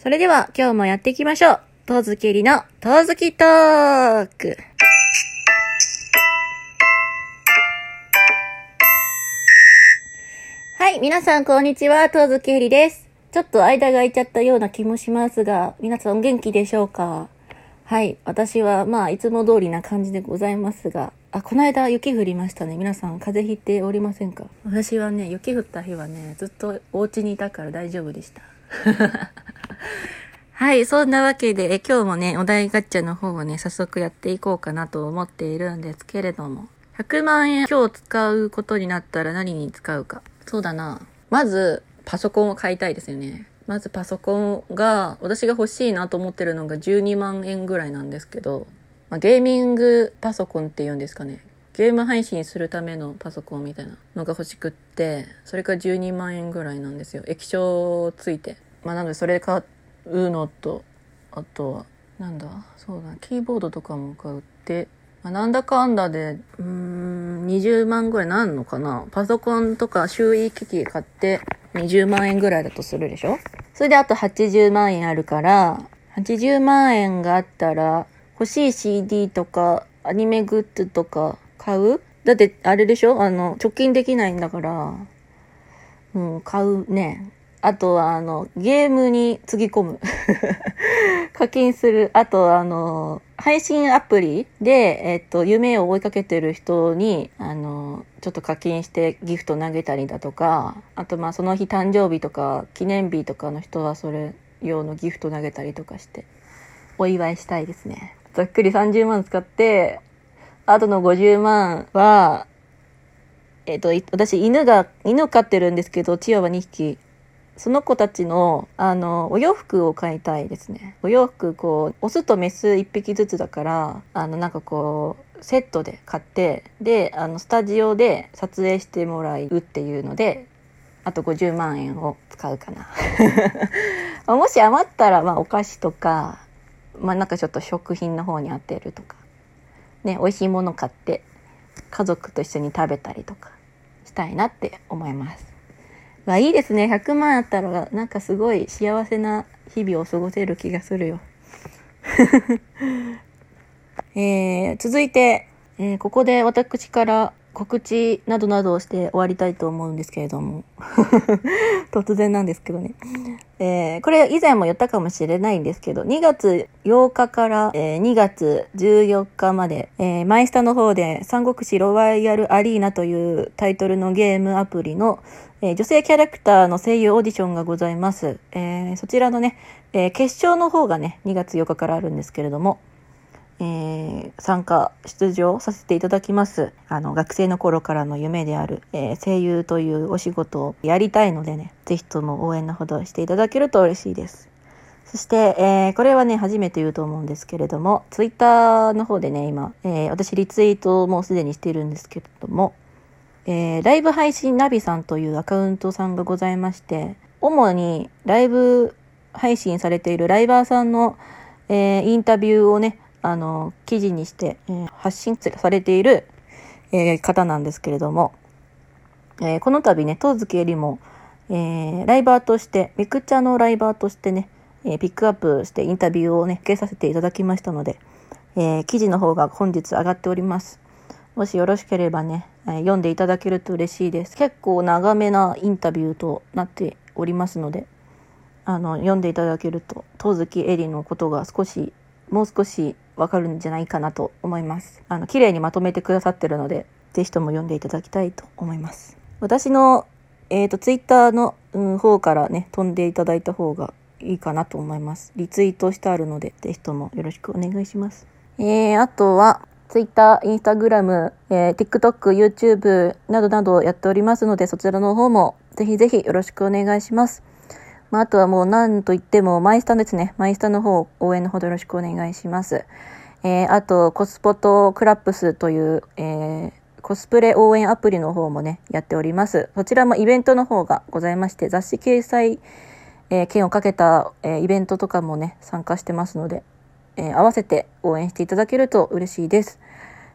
それでは今日もやっていきましょう。とうずきりのとうずきトーク。はい、皆さんこんにちは、とうずきりです。ちょっと間が空いちゃったような気もしますが、皆さんお元気でしょうか？はい、私はまあいつも通りな感じでございますが、あ、この間雪降りましたね。皆さん風邪ひいておりませんか？私はね、雪降った日はね、ずっとお家にいたから大丈夫でした。はい、そんなわけで、え今日もね、お題ガッチャの方をね、早速やっていこうかなと思っているんですけれども、100万円今日使うことになったら何に使うか。そうだな。まず、パソコンを買いたいですよね。まずパソコンが、私が欲しいなと思ってるのが12万円ぐらいなんですけど、まあ、ゲーミングパソコンって言うんですかね。ゲーム配信するためのパソコンみたいなのが欲しくって、それが12万円ぐらいなんですよ。液晶ついて。まあなのでそれで買うのと、あとは、なんだそうだ、キーボードとかも買うって、まあ、なんだかんだで、うん、20万ぐらいなんのかな。パソコンとか周囲機器買って20万円ぐらいだとするでしょ？それであと80万円あるから、80万円があったら、欲しい CD とか、アニメグッズとか買う？だって、あれでしょ？あの、貯金できないんだから、うん、買うね。あとは、あの、ゲームにつぎ込む。課金する。あと、あの、配信アプリで、えっと、夢を追いかけてる人に、あの、ちょっと課金してギフト投げたりだとか、あと、まあ、その日誕生日とか、記念日とかの人はそれ用のギフト投げたりとかして、お祝いしたいですね。ざっくり30万使って、あとの50万は、えっと、私、犬が、犬飼ってるんですけど、チワワ2匹。その子たちの、あの、お洋服を買いたいですね。お洋服、こう、オスとメス1匹ずつだから、あの、なんかこう、セットで買って、で、あの、スタジオで撮影してもらうっていうので、あと50万円を使うかな。もし余ったら、まあ、お菓子とか、まあ、なんかちょっと食品の方に当てるとか、ね、美味しいもの買って、家族と一緒に食べたりとか、したいなって思います。まあいいですね。100万あったら、なんかすごい幸せな日々を過ごせる気がするよ。えー、続いて、えーここで私から告知などなどをして終わりたいと思うんですけれども。突然なんですけどね。えーこれ以前も言ったかもしれないんですけど、2月8日から、えー2月14日まで、えーマイスタの方で三国志ロワイヤルアリーナというタイトルのゲームアプリの、えー女性キャラクターの声優オーディションがございます。えそちらのね、え決勝の方がね、2月8日からあるんですけれども、えー参加、出場させていただきます。あの、学生の頃からの夢である、えー声優というお仕事をやりたいのでね、ぜひとも応援のほどしていただけると嬉しいです。そして、えーこれはね、初めて言うと思うんですけれども、ツイッターの方でね、今、えー私リツイートもうすでにしてるんですけれども、えーライブ配信ナビさんというアカウントさんがございまして、主にライブ配信されているライバーさんの、えーインタビューをね、あの、記事にして、えー発信されている、えー方なんですけれども、えーこの度ね、当月よりも、えーライバーとして、ミクチャのライバーとしてね、えーピックアップしてインタビューをね、受けさせていただきましたので、えー記事の方が本日上がっております。もしよろしければね、えー読んでいただけると嬉しいです。結構長めなインタビューとなっておりますので、あの、読んでいただけると、当月エリのことが少し、もう少しわかるんじゃないかなと思います。あの、綺麗にまとめてくださってるので、ぜひとも読んでいただきたいと思います。私の、えっ、と、ツイッターの、うん、方からね、飛んでいただいた方がいいかなと思います。リツイートしてあるので、ぜひともよろしくお願いします。えー、あとは、ツイッター、インスタグラム、えー、TikTok、YouTube などなどやっておりますので、そちらの方もぜひぜひよろしくお願いします。まあ、あとはもう何と言っても、マイスタですね。マイスタの方、応援のほどよろしくお願いします。えー、あと、コスポとクラップスという、えー、コスプレ応援アプリの方もね、やっております。そちらもイベントの方がございまして、雑誌掲載、えー券をかけた、えーイベントとかもね、参加してますので、えー合わせて応援していただけると嬉しいです。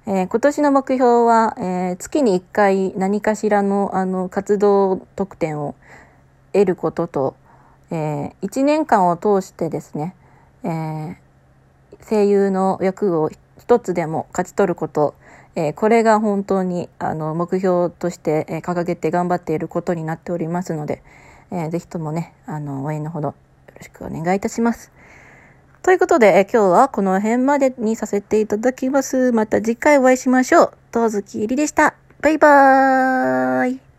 えー今年の目標は、えー月に1回何かしらのあの活動特典を得ることと、えー、1年間を通してですね、えー、声優の役を一つでも勝ち取ること、えー、これが本当にあの目標として、え、掲げて頑張っていることになっておりますので、えー、ぜひともね、あの、応援のほどよろしくお願いいたします。ということで、え今日はこの辺までにさせていただきます。また次回お会いしましょう。とずきりでした。バイバーイ。